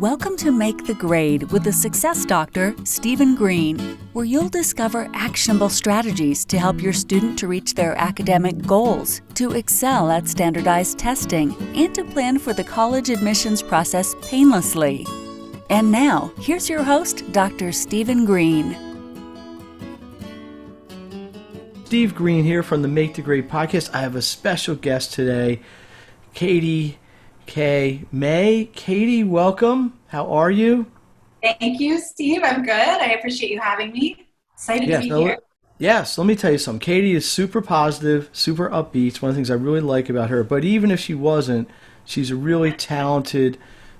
Welcome to Make the Grade with the success doctor, Stephen Green, where you'll discover actionable strategies to help your student to reach their academic goals, to excel at standardized testing, and to plan for the college admissions process painlessly. And now, here's your host, Dr. Stephen Green. Steve Green here from the Make the Grade podcast. I have a special guest today, Katie K. May. Katie, welcome. How are you? Thank you, Steve. I'm good. I appreciate you having me. Excited yes, to be no, here. Yes, let me tell you something. Katie is super positive, super upbeat. It's one of the things I really like about her. But even if she wasn't, she's a really talented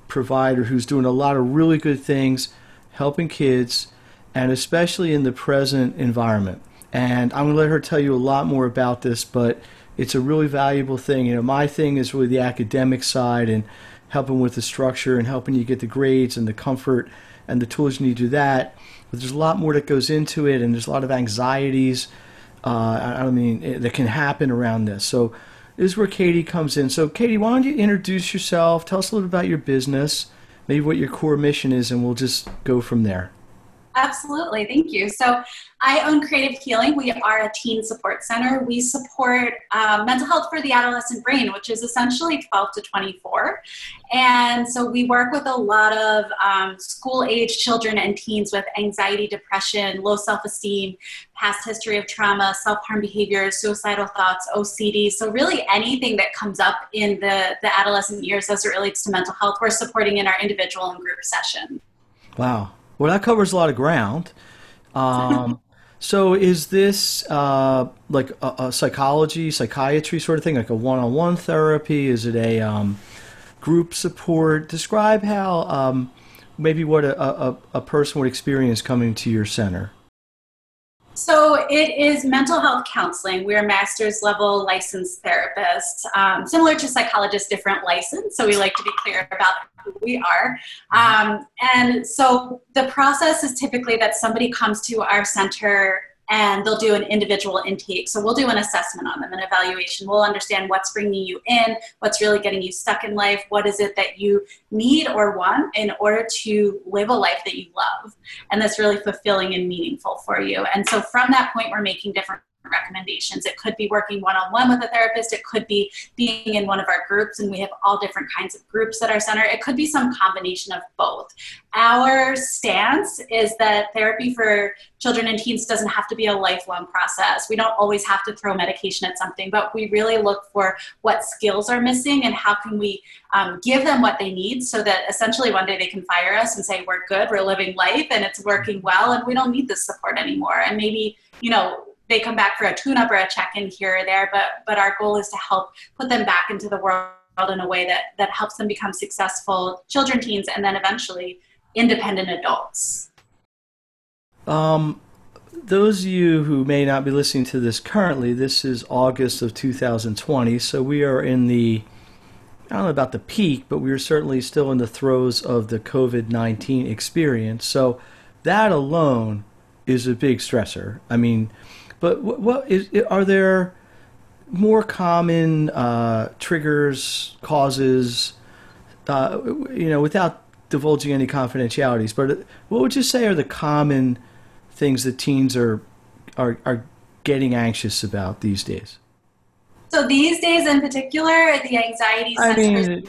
provider who's doing a lot of really good things, helping kids, and especially in the present environment. And I'm going to let her tell you a lot more about this, but it's a really valuable thing. You know, my thing is really the academic side and helping with the structure and helping you get the grades and the comfort and the tools you need to do that. But there's a lot more that goes into it, and there's a lot of anxieties. Uh, I don't mean, eh, that can happen around this. So this is where Katie comes in. So Katie, why don't you introduce yourself? Tell us a little bit about your business, maybe what your core mission is, and we'll just go from there. Absolutely. Thank you. So, I own Creative Healing. We are a teen support center. We support um, mental health for the adolescent brain, which is essentially 12 to 24. And so, we work with a lot of um, school age children and teens with anxiety, depression, low self esteem, past history of trauma, self harm behaviors, suicidal thoughts, OCD. So, really anything that comes up in the, the adolescent years as it relates to mental health, we're supporting in our individual and group session. Wow. Well, that covers a lot of ground. Um, so, is this uh, like a, a, psychology, psychiatry sort of thing, like a one-on-one therapy? Is it a um, group support? Describe how um, maybe what a, a, a person would experience coming to your center. So it is mental health counseling. We're master's level licensed therapists, um, similar to psychologists, different license. So we like to be clear about who we are. Um, and so the process is typically that somebody comes to our center and they'll do an individual intake. So we'll do an assessment on them, an evaluation. We'll understand what's bringing you in, what's really getting you stuck in life, what is it that you need or want in order to live a life that you love and that's really fulfilling and meaningful for you. And so from that point, we're making different recommendations. It could be working one on one with a therapist, it could be being in one of our groups, and we have all different kinds of groups at our center. It could be some combination of both. Our stance is that therapy for children and teens doesn't have to be a lifelong process. We don't always have to throw medication at something, but we really look for what skills are missing and how can we um, give them what they need so that essentially one day they can fire us and say, We're good, we're living life, and it's working well, and we don't need this support anymore. And maybe, you know, they come back for a tune-up or a check-in here or there, but but our goal is to help put them back into the world in a way that that helps them become successful children, teens, and then eventually independent adults. Um, those of you who may not be listening to this currently, this is August of 2020, so we are in the I don't know about the peak, but we are certainly still in the throes of the COVID 19 experience. So that alone is a big stressor. I mean, but what, what is are there more common uh, triggers, causes? Uh, you know, without divulging any confidentialities, but what would you say are the common things that teens are are are getting anxious about these days? So these days, in particular, the anxiety. I mean,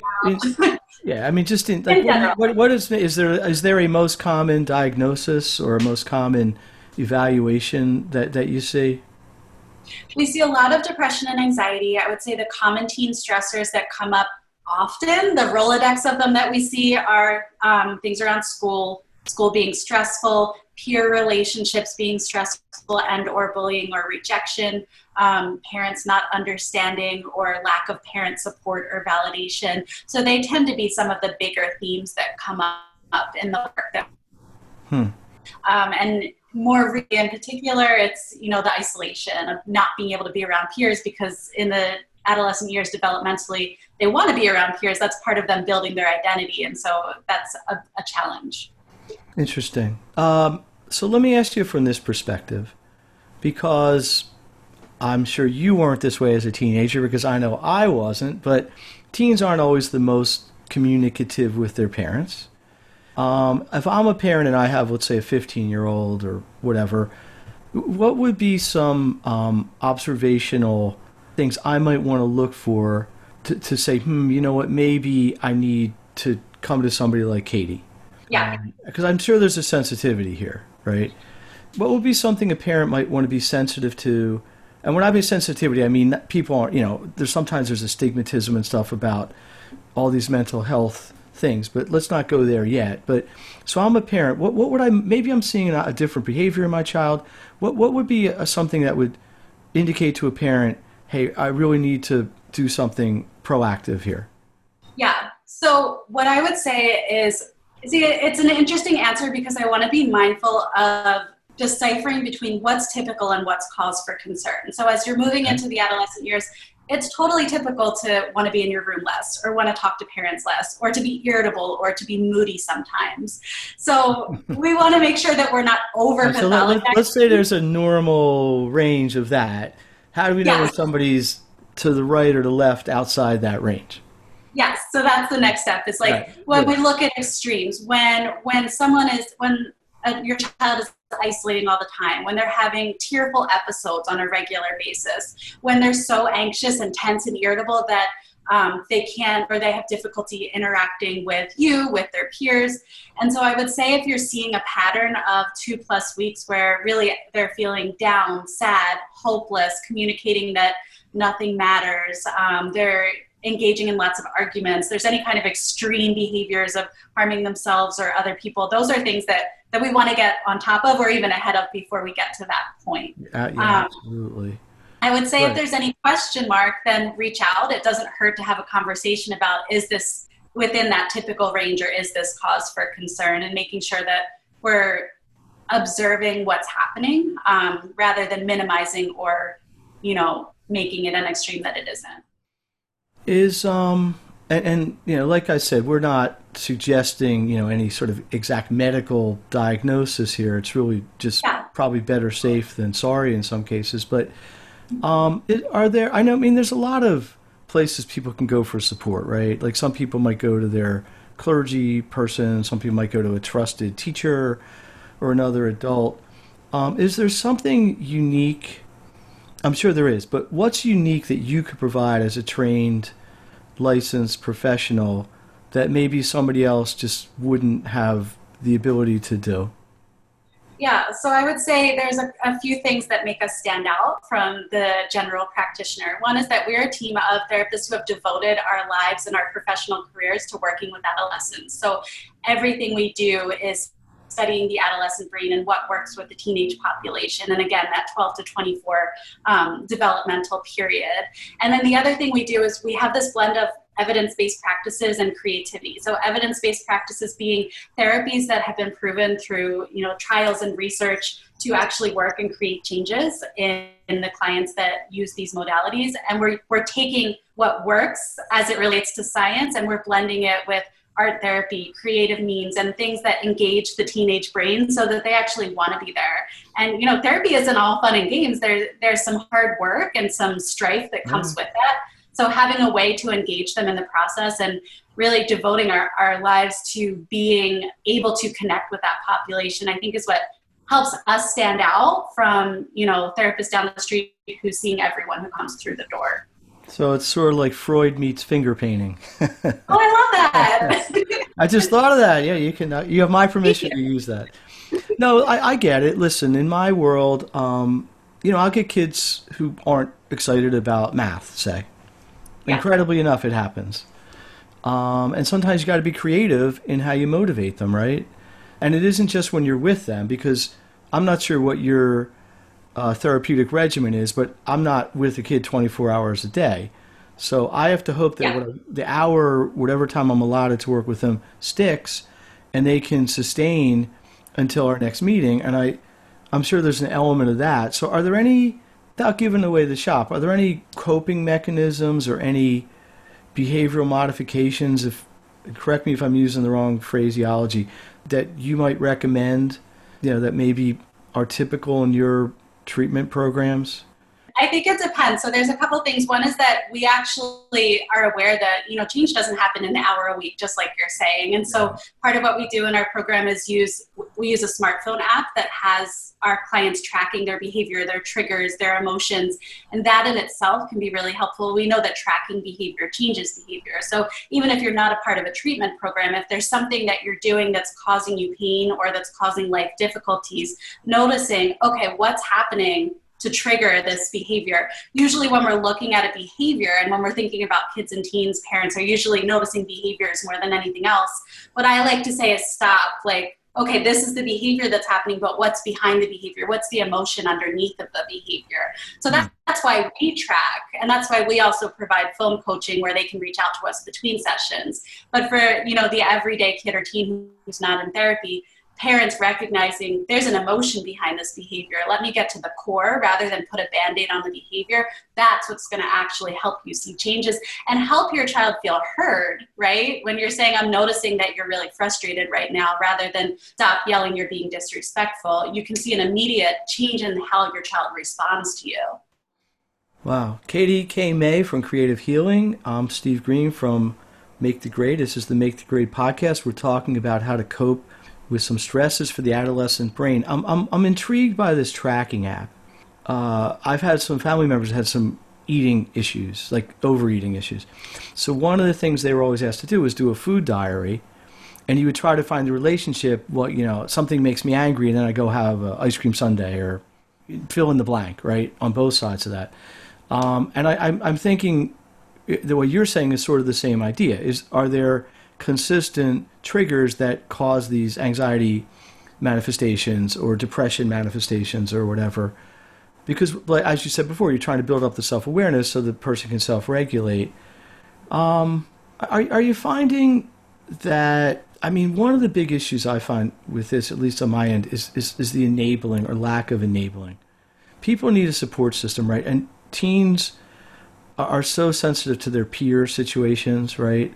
yeah. I mean, just in, like, in what, what, what is is there is there a most common diagnosis or a most common evaluation that, that you see? We see a lot of depression and anxiety. I would say the common teen stressors that come up often, the Rolodex of them that we see are um, things around school, school being stressful, peer relationships being stressful and or bullying or rejection, um, parents not understanding or lack of parent support or validation. So they tend to be some of the bigger themes that come up in the work that. Hmm. Um, and more in particular, it's you know the isolation of not being able to be around peers because in the adolescent years developmentally they want to be around peers. That's part of them building their identity and so that's a, a challenge. Interesting. Um, so let me ask you from this perspective because i'm sure you weren't this way as a teenager because i know i wasn't but teens aren't always the most communicative with their parents Um, if I'm a parent and I have, let's say, a 15 year old or whatever, what would be some um, observational things I might want to look for to, to say, hmm, you know what, maybe I need to come to somebody like Katie? Yeah. Because um, I'm sure there's a sensitivity here, right? What would be something a parent might want to be sensitive to? And when I mean sensitivity, I mean people are, you know, there's sometimes there's a stigmatism and stuff about all these mental health things, but let's not go there yet. But so I'm a parent. What what would I? Maybe I'm seeing a, a different behavior in my child. What what would be a, something that would indicate to a parent, hey, I really need to do something proactive here? Yeah. So what I would say is, see, it's an interesting answer because I want to be mindful of deciphering between what's typical and what's cause for concern. So as you're moving into the adolescent years, it's totally typical to want to be in your room less or want to talk to parents less or to be irritable or to be moody sometimes so we want to make sure that we're not over so let, us say there's a normal range of that how do we know yes. when somebody's to the right or the left outside that range yes so that's the next step it's like right. when we look at extremes when when someone is when your child is isolating all the time, when they're having tearful episodes on a regular basis, when they're so anxious and tense and irritable that um, they can't or they have difficulty interacting with you, with their peers. And so I would say if you're seeing a pattern of two plus weeks where really they're feeling down, sad, hopeless, communicating that nothing matters, um, they're engaging in lots of arguments, there's any kind of extreme behaviors of harming themselves or other people, those are things that that we want to get on top of or even ahead of before we get to that point. Uh, yeah, um, absolutely. I would say right. if there's any question mark, then reach out. It doesn't hurt to have a conversation about is this within that typical range or is this cause for concern and making sure that we're observing what's happening um, rather than minimizing or you know making it an extreme that it isn't is um and, and, you know, like I said, we're not suggesting you know any sort of exact medical diagnosis here. It's really just yeah. probably better safe than sorry in some cases. But um, it, are there? I know. I mean, there's a lot of places people can go for support, right? Like some people might go to their clergy person. Some people might go to a trusted teacher or another adult. Um, is there something unique? I'm sure there is, but what's unique that you could provide as a trained licensed professional that maybe somebody else just wouldn't have the ability to do? Yeah, so I would say there's a, a, few things that make us stand out from the general practitioner. One is that we're a team of therapists who have devoted our lives and our professional careers to working with adolescents. So everything we do is studying the adolescent brain and what works with the teenage population. And again, that 12 to 24 um, developmental period. And then the other thing we do is we have this blend of evidence-based practices and creativity. So evidence-based practices being therapies that have been proven through, you know, trials and research to actually work and create changes in, in the clients that use these modalities. And we're, we're taking what works as it relates to science and we're blending it with art therapy, creative means, and things that engage the teenage brain so that they actually want to be there. And you know, therapy isn't all fun and games. There, there's some hard work and some strife that comes mm. with that. So having a way to engage them in the process and really devoting our, our lives to being able to connect with that population, I think is what helps us stand out from, you know, therapists down the street who's seeing everyone who comes through the door. So it's sort of like Freud meets finger painting. oh, I love that. I just thought of that. Yeah, you can. Uh, you have my permission to use that. No, I, I, get it. Listen, in my world, um, you know, I'll get kids who aren't excited about math. Say, yeah. incredibly enough, it happens. Um, and sometimes you got to be creative in how you motivate them, right? And it isn't just when you're with them, because I'm not sure what your uh, therapeutic regimen is, but I'm not with the kid 24 hours a day. So I have to hope that yeah. the hour, whatever time I'm allotted to work with them, sticks, and they can sustain until our next meeting. And I, I'm sure there's an element of that. So are there any, without giving away the shop, are there any coping mechanisms or any behavioral modifications? If correct me if I'm using the wrong phraseology, that you might recommend, you know, that maybe are typical in your treatment programs? I think it depends. So there's a couple things. One is that we actually are aware that you know change doesn't happen in an hour a week, just like you're saying. And so part of what we do in our program is use we use a smartphone app that has our clients tracking their behavior, their triggers, their emotions, and that in itself can be really helpful. We know that tracking behavior changes behavior. So even if you're not a part of a treatment program, if there's something that you're doing that's causing you pain or that's causing life difficulties, noticing, okay, what's happening to trigger this behavior. Usually, when we're looking at a behavior and when we're thinking about kids and teens, parents are usually noticing behaviors more than anything else. What I like to say is stop, like, okay, this is the behavior that's happening, but what's behind the behavior? What's the emotion underneath of the behavior? So that, that's why we track, and that's why we also provide phone coaching where they can reach out to us between sessions. But for you know the everyday kid or teen who's not in therapy, parents recognizing there's an emotion behind this behavior. Let me get to the core rather than put a band aid on the behavior. That's what's going to actually help you see changes and help your child feel heard, right? When you're saying, I'm noticing that you're really frustrated right now, rather than stop yelling, you're being disrespectful, you can see an immediate change in how your child responds to you. Wow. Katie K. May from Creative Healing. I'm Steve Green from Make the Grade. This is the Make the Grade podcast. We're talking about how to cope with some stresses for the adolescent brain. I'm, I'm, I'm intrigued by this tracking app. Uh, I've had some family members had some eating issues, like overeating issues. So one of the things they were always asked to do was do a food diary, and you would try to find the relationship. Well, you know, something makes me angry, and then I go have an ice cream sundae or fill in the blank, right, on both sides of that. Um, and I, I'm, I'm thinking the way you're saying is sort of the same idea. Is are there consistent triggers that cause these anxiety manifestations or depression manifestations or whatever. Because, like, as you said before, you're trying to build up the self awareness so the person can self regulate. Um, are, are you finding that? I mean, one of the big issues I find with this, at least on my end, is, is, is the enabling or lack of enabling. People need a support system, right? And teens are so sensitive to their peer situations, right?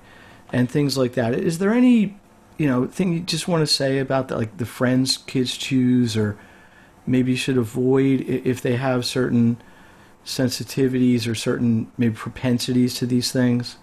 And things like that. Is there any, you know, thing you just want to say about like the friends kids choose, or maybe should avoid if they have certain sensitivities or certain maybe propensities to these things?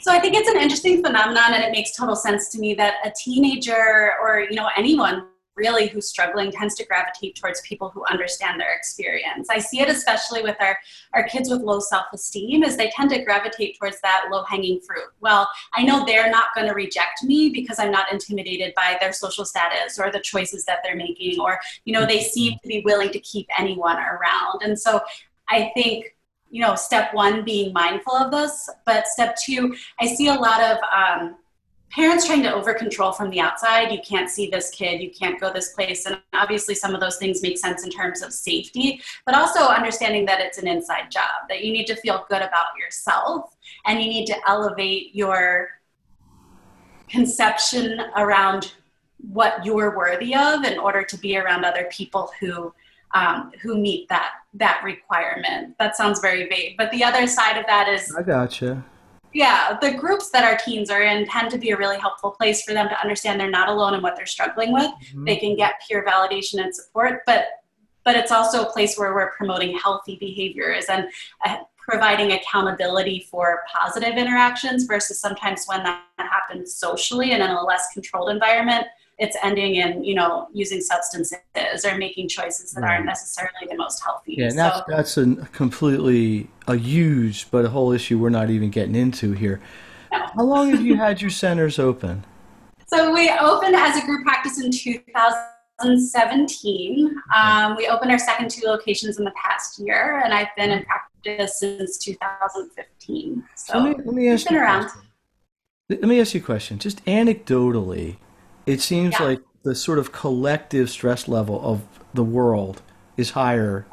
So I think it's an interesting phenomenon, and it makes total sense to me that a teenager or you know anyone really who's struggling tends to gravitate towards people who understand their experience. I see it especially with our, our kids with low self-esteem is they tend to gravitate towards that low-hanging fruit. Well, I know they're not going to reject me because I'm not intimidated by their social status or the choices that they're making or, you know, they seem to be willing to keep anyone around. And so I think you know step one being mindful of this but step two i see a lot of um, parents trying to over control from the outside. You can't see this kid you can't go this place. And obviously some of those things make sense in terms of safety but also understanding that it's an inside job that you need to feel good about yourself and you need to elevate your conception around what you're worthy of in order to be around other people who um, who meet that that requirement. That sounds very vague, but the other side of that is I gotcha yeah the groups that our teens are in tend to be a really helpful place for them to understand they're not alone in what they're struggling with mm-hmm. they can get peer validation and support but but it's also a place where we're promoting healthy behaviors and uh, providing accountability for positive interactions versus sometimes when that happens socially and in a less controlled environment it's ending in you know using substances or making choices that right. aren't necessarily the most healthy. Yeah, and that's so, that's a completely a huge but a whole issue we're not even getting into here. No. How long have you had your centers open? So we opened as a group practice in 2017. Um, we opened our second two locations in the past year, and I've been in practice since 2015. So let me, let me ask you around. Let me ask you a question. Just anecdotally, it seems yeah. like the sort of collective stress level of the world is higher.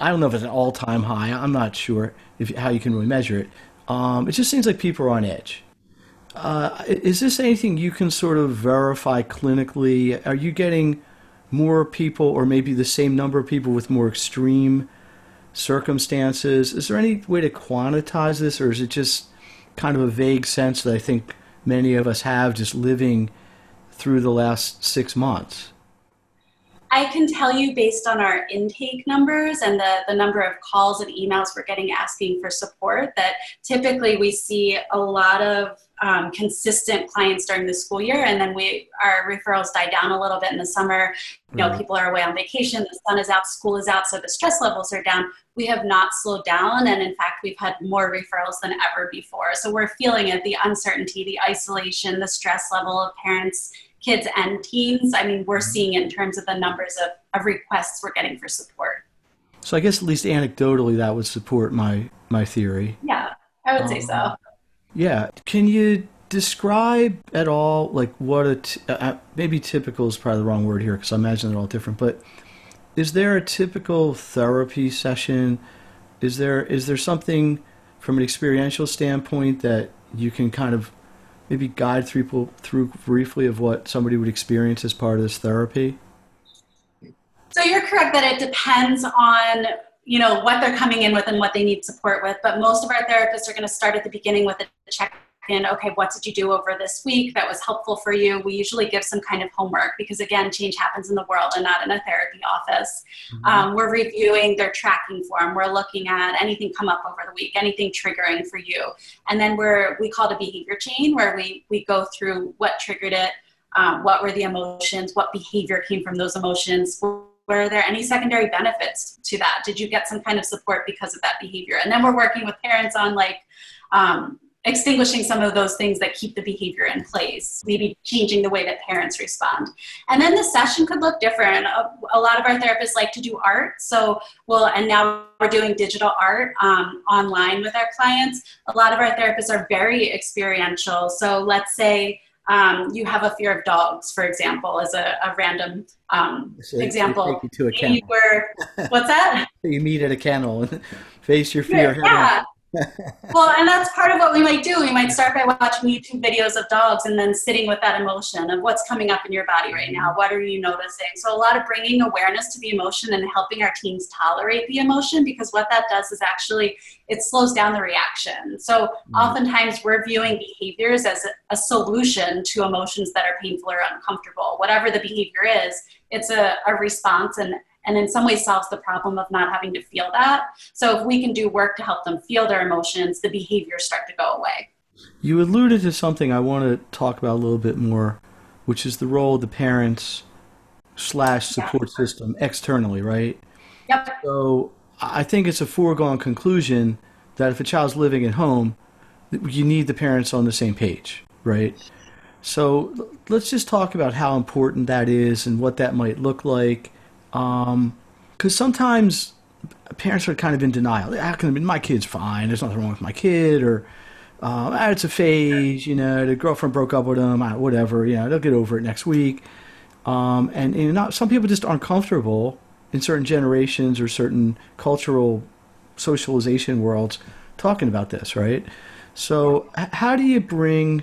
I don't know if it's an all-time high. I'm not sure if how you can really measure it. Um, it just seems like people are on edge. Uh, is this anything you can sort of verify clinically? Are you getting more people, or maybe the same number of people with more extreme circumstances? Is there any way to quantize this, or is it just kind of a vague sense that I think many of us have just living through the last six months? I can tell you based on our intake numbers and the, the number of calls and emails we're getting asking for support that typically we see a lot of um, consistent clients during the school year and then we our referrals die down a little bit in the summer. You know mm-hmm. people are away on vacation the sun is out school is out so the stress levels are down. We have not slowed down and in fact we've had more referrals than ever before. So we're feeling it the uncertainty the isolation the stress level of parents kids and teens, I mean, we're seeing in terms of the numbers of, of requests we're getting for support. So I guess at least anecdotally that would support my my theory. Yeah, I would um, say so. Yeah, can you describe at all like what a t- uh, uh, maybe typical is probably the wrong word here because I imagine they're all different, but is there a typical therapy session? Is there is there something from an experiential standpoint that you can kind of maybe guide people through briefly of what somebody would experience as part of this therapy? So you're correct that it depends on you know what they're coming in with and what they need support with. But most of our therapists are going to start at the beginning with a check in okay what did you do over this week that was helpful for you? We usually give some kind of homework because again change happens in the world and not in a therapy office. Mm-hmm. um, we're reviewing their tracking form we're looking at anything come up over the week anything triggering for you. And then we're we call it a behavior chain where we we go through what triggered it um, what were the emotions what behavior came from those emotions. Were there any secondary benefits to that? Did you get some kind of support because of that behavior? And then we're working with parents on like um, extinguishing some of those things that keep the behavior in place, maybe changing the way that parents respond. And then the session could look different. A, a lot of our therapists like to do art. So, well, and now we're doing digital art um, online with our clients. A lot of our therapists are very experiential. So, let's say um, you have a fear of dogs, for example, as a, a random um, so example. Take you to a kennel. Were, what's that? you meet at a kennel and face your fear. Yeah well, and that's part of what we might do. We might start by watching YouTube videos of dogs and then sitting with that emotion of what's coming up in your body right now. What are you noticing? So, a lot of bringing awareness to the emotion and helping our teens tolerate the emotion because what that does is actually it slows down the reaction. So, mm-hmm. oftentimes we're viewing behaviors as a, a solution to emotions that are painful or uncomfortable. Whatever the behavior is, it's a, a response and and in some ways solves the problem of not having to feel that. So if we can do work to help them feel their emotions, the behaviors start to go away. You alluded to something I want to talk about a little bit more, which is the role of the parents slash support yeah. system externally, right? Yep. So I think it's a foregone conclusion that if a child's living at home, you need the parents on the same page, right? So let's just talk about how important that is and what that might look like because um, sometimes parents are kind of in denial. How can my kid's fine? There's nothing wrong with my kid, or uh, ah, it's a phase. You know, the girlfriend broke up with him. Whatever. You know, they'll get over it next week. Um, and you know, some people just aren't comfortable in certain generations or certain cultural socialization worlds talking about this, right? So, how do you bring,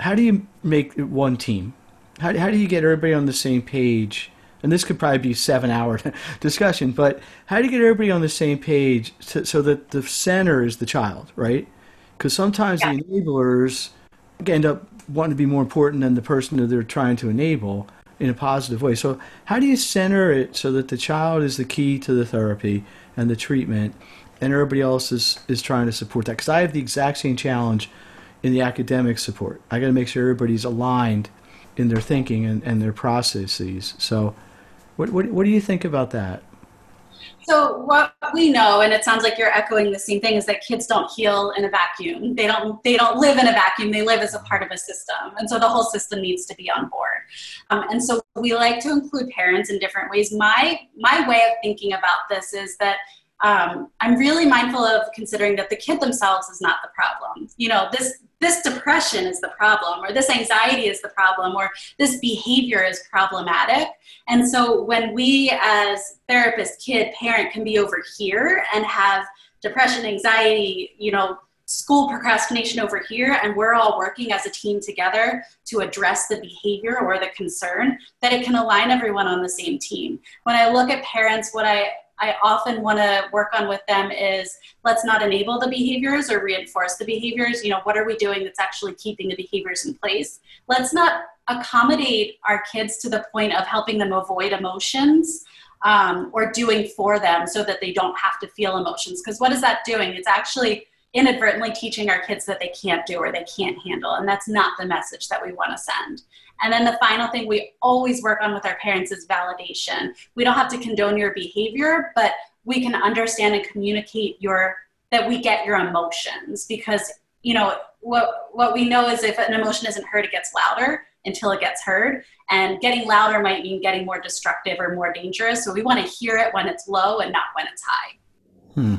how do you make one team? How, how do you get everybody on the same page and this could probably be a seven hour discussion, but how do you get everybody on the same page to, so that the center is the child, right? Because sometimes yeah. the enablers end up wanting to be more important than the person that they're trying to enable in a positive way. So, how do you center it so that the child is the key to the therapy and the treatment, and everybody else is, is trying to support that? Because I have the exact same challenge in the academic support. I got to make sure everybody's aligned in their thinking and, and their processes. So, what, what, what do you think about that? So what we know, and it sounds like you're echoing the same thing, is that kids don't heal in a vacuum. They don't. They don't live in a vacuum. They live as a part of a system, and so the whole system needs to be on board. Um, and so we like to include parents in different ways. My my way of thinking about this is that um, I'm really mindful of considering that the kid themselves is not the problem. You know, this this depression is the problem, or this anxiety is the problem, or this behavior is problematic. And so when we, as therapist, kid, parent, can be over here and have depression, anxiety, you know, school procrastination over here and we're all working as a team together to address the behavior or the concern that it can align everyone on the same team when i look at parents what i I often want to work on with them is let's not enable the behaviors or reinforce the behaviors. You know, what are we doing that's actually keeping the behaviors in place? Let's not accommodate our kids to the point of helping them avoid emotions um, or doing for them so that they don't have to feel emotions. Because what is that doing? It's actually inadvertently teaching our kids that they can't do or they can't handle. And that's not the message that we want to send. And then the final thing we always work on with our parents is validation. We don't have to condone your behavior, but we can understand and communicate your that we get your emotions because you know what what we know is if an emotion isn't heard it gets louder until it gets heard and getting louder might mean getting more destructive or more dangerous so we want to hear it when it's low and not when it's high hmm.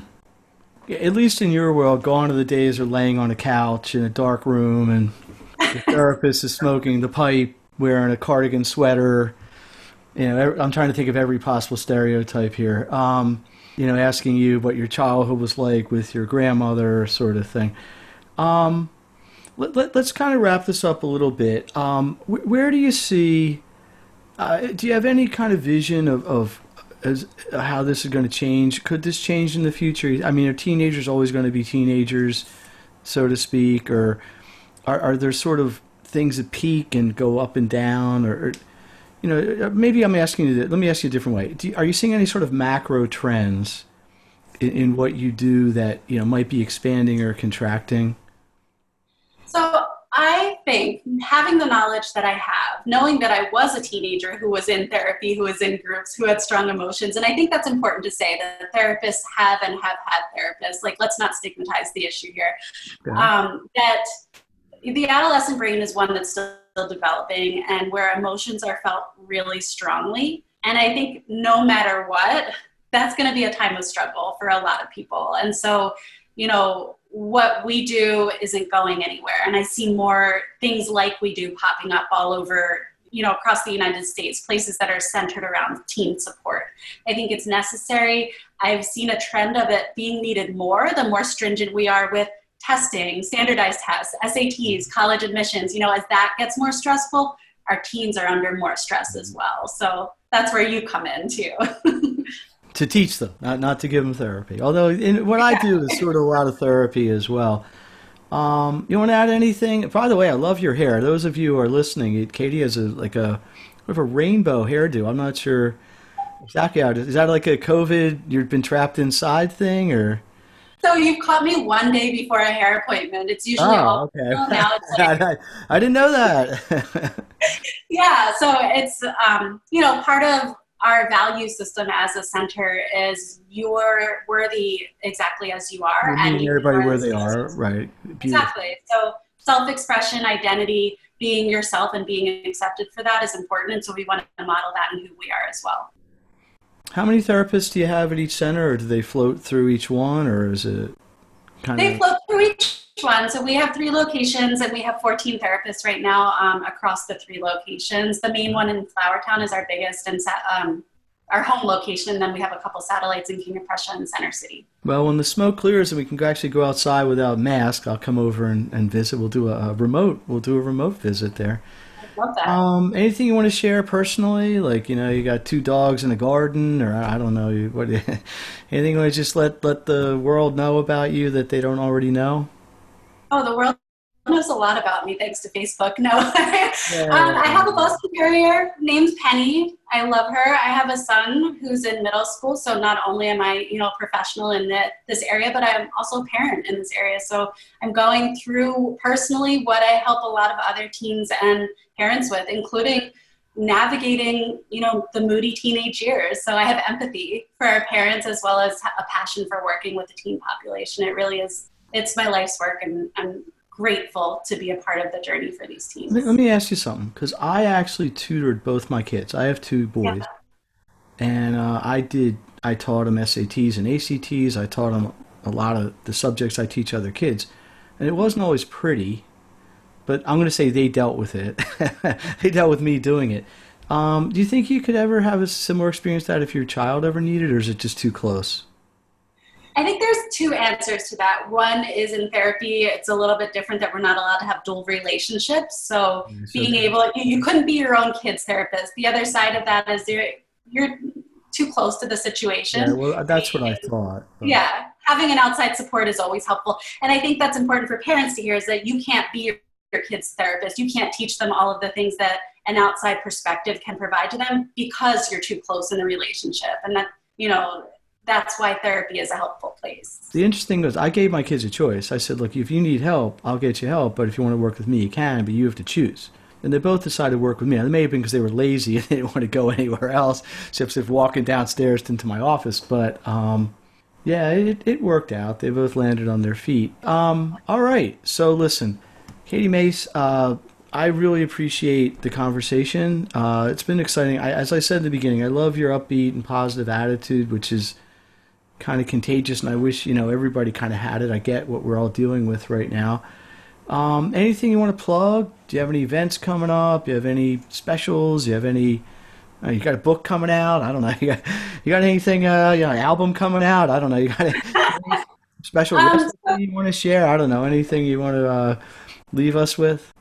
at least in your world gone are the days of laying on a couch in a dark room and the therapist is smoking the pipe, wearing a cardigan sweater. You know, I'm trying to think of every possible stereotype here. Um, you know, asking you what your childhood was like with your grandmother, sort of thing. Um, let, us let, kind of wrap this up a little bit. Um, wh- where do you see? Uh, do you have any kind of vision of, of as, uh, how this is going to change? Could this change in the future? I mean, are teenagers always going to be teenagers, so to speak, or are, are there sort of things that peak and go up and down, or, or you know, maybe I'm asking you. Let me ask you a different way. You, are you seeing any sort of macro trends in, in what you do that you know might be expanding or contracting? So I think having the knowledge that I have, knowing that I was a teenager who was in therapy, who was in groups, who had strong emotions, and I think that's important to say that therapists have and have had therapists. Like, let's not stigmatize the issue here. Okay. Um, that the adolescent brain is one that's still developing and where emotions are felt really strongly. And I think no matter what, that's going to be a time of struggle for a lot of people. And so, you know, what we do isn't going anywhere. And I see more things like we do popping up all over, you know, across the United States, places that are centered around teen support. I think it's necessary. I've seen a trend of it being needed more the more stringent we are with testing, standardized tests, SATs, college admissions, you know, as that gets more stressful, our teens are under more stress as well. So that's where you come in too. to teach them, not not to give them therapy. Although in, what I do is sort of a lot of therapy as well. Um, you want to add anything? By the way, I love your hair. Those of you who are listening, Katie has a like a of a rainbow hairdo. I'm not sure exactly Is that like a COVID? You've been trapped inside thing, or? So you've caught me one day before a hair appointment. It's usually oh, all okay. now. Like, I, didn't know that. yeah, so it's um, you know part of our value system as a center is you're worthy exactly as you are, We're and everybody where they are, right? Beautiful. Exactly. So self-expression, identity, being yourself, and being accepted for that is important, and so we want to model that in who we are as well. How many therapists do you have at each center, or do they float through each one, or is it kind they of? They float through each one. So we have three locations, and we have 14 therapists right now um, across the three locations. The main one in Flourtown is our biggest and um, our home location, and then we have a couple satellites in King of Prussia and Center City. Well, when the smoke clears and we can actually go outside without mask, I'll come over and, and visit. We'll do a, a remote. We'll do a remote visit there. Love that. Um, anything you want to share personally? Like you know, you got two dogs in a garden, or I don't know. What anything you want to just let let the world know about you that they don't already know? Oh, the world knows a lot about me thanks to Facebook. No, um, I have a Boston Terrier named Penny. I love her. I have a son who's in middle school, so not only am I, you know, professional in the, this area, but I'm also a parent in this area. So I'm going through personally what I help a lot of other teens and parents with, including navigating you know the moody teenage years so i have empathy for our parents as well as a passion for working with the teen population it really is it's my life's work and i'm grateful to be a part of the journey for these teams. Let me, let me ask you something, because I actually tutored both my kids. I have two boys, yeah. and uh, I did. I taught them SATs and ACTs. I taught them a lot of the subjects I teach other kids, and it wasn't always pretty. But I'm going to say they dealt with it. they dealt with me doing it. Um, do you think you could ever have a similar experience that if your child ever needed, or is it just too close? I think there's two answers to that. One is in therapy, it's a little bit different that we're not allowed to have dual relationships. So being able, you, you, couldn't be your own kid's therapist. The other side of that is you're, you're too close to the situation. Yeah, well, that's what I thought. But. Yeah, having an outside support is always helpful, and I think that's important for parents to hear is that you can't be your, your kid's therapist. You can't teach them all of the things that an outside perspective can provide to them because you're too close in the relationship, and that you know that's why therapy is a helpful place. The interesting thing was I gave my kids a choice. I said, look, if you need help, I'll get you help, but if you want to work with me, you can, but you have to choose. And they both decided to work with me. And it may have been because they were lazy and they didn't want to go anywhere else, except if walking downstairs into my office. But um, yeah, it, it worked out. They both landed on their feet. Um, all right. So listen, Katie Mace, uh, I really appreciate the conversation. Uh, it's been exciting. I, as I said in the beginning, I love your upbeat and positive attitude, which is kind of contagious, and I wish you know everybody kind of had it. I get what we're all dealing with right now. Um, anything you want to plug? Do you have any events coming up? Do you have any specials? Do you have any? Uh, you got a book coming out? I don't know. You got, you got anything? Uh, you know, an album coming out? I don't know. You got any special um, you want to share? I don't know. Anything you want to uh, leave us with?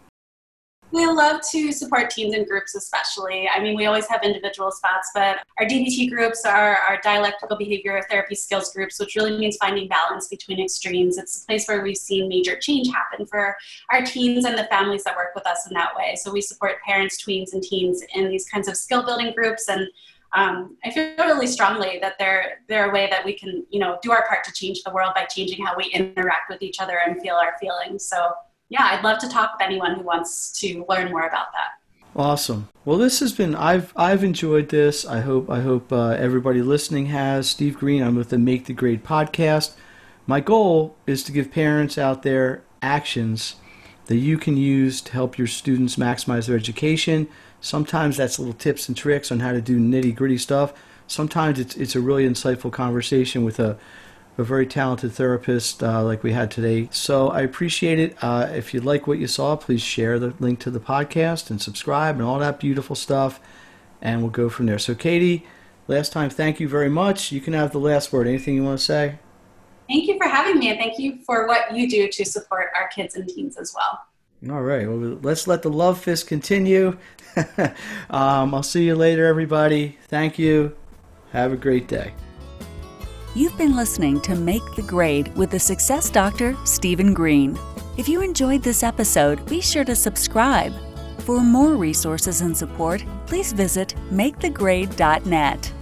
We love to support teams and groups, especially. I mean, we always have individual spots, but our DBT groups are our dialectical behavior therapy skills groups, which really means finding balance between extremes. It's a place where we've seen major change happen for our teens and the families that work with us in that way. So we support parents, tweens, and teens in these kinds of skill building groups and um, I feel really strongly that they're they're a way that we can you know do our part to change the world by changing how we interact with each other and feel our feelings. So yeah, I'd love to talk with anyone who wants to learn more about that. Awesome. Well, this has been I've I've enjoyed this. I hope I hope uh, everybody listening has. Steve Green. I'm with the Make the Grade podcast. My goal is to give parents out there actions that you can use to help your students maximize their education. Sometimes that's little tips and tricks on how to do nitty gritty stuff. Sometimes it's it's a really insightful conversation with a a very talented therapist uh, like we had today. So I appreciate it. Uh, if you like what you saw, please share the link to the podcast and subscribe and all that beautiful stuff, and we'll go from there. So, Katie, last time, thank you very much. You can have the last word. Anything you want to say? Thank you for having me, and thank you for what you do to support our kids and teens as well. All right. Well, let's let the love fist continue. um, I'll see you later, everybody. Thank you. Have a great day. You've been listening to Make the Grade with the Success Doctor, Stephen Green. If you enjoyed this episode, be sure to subscribe. For more resources and support, please visit makethegrade.net.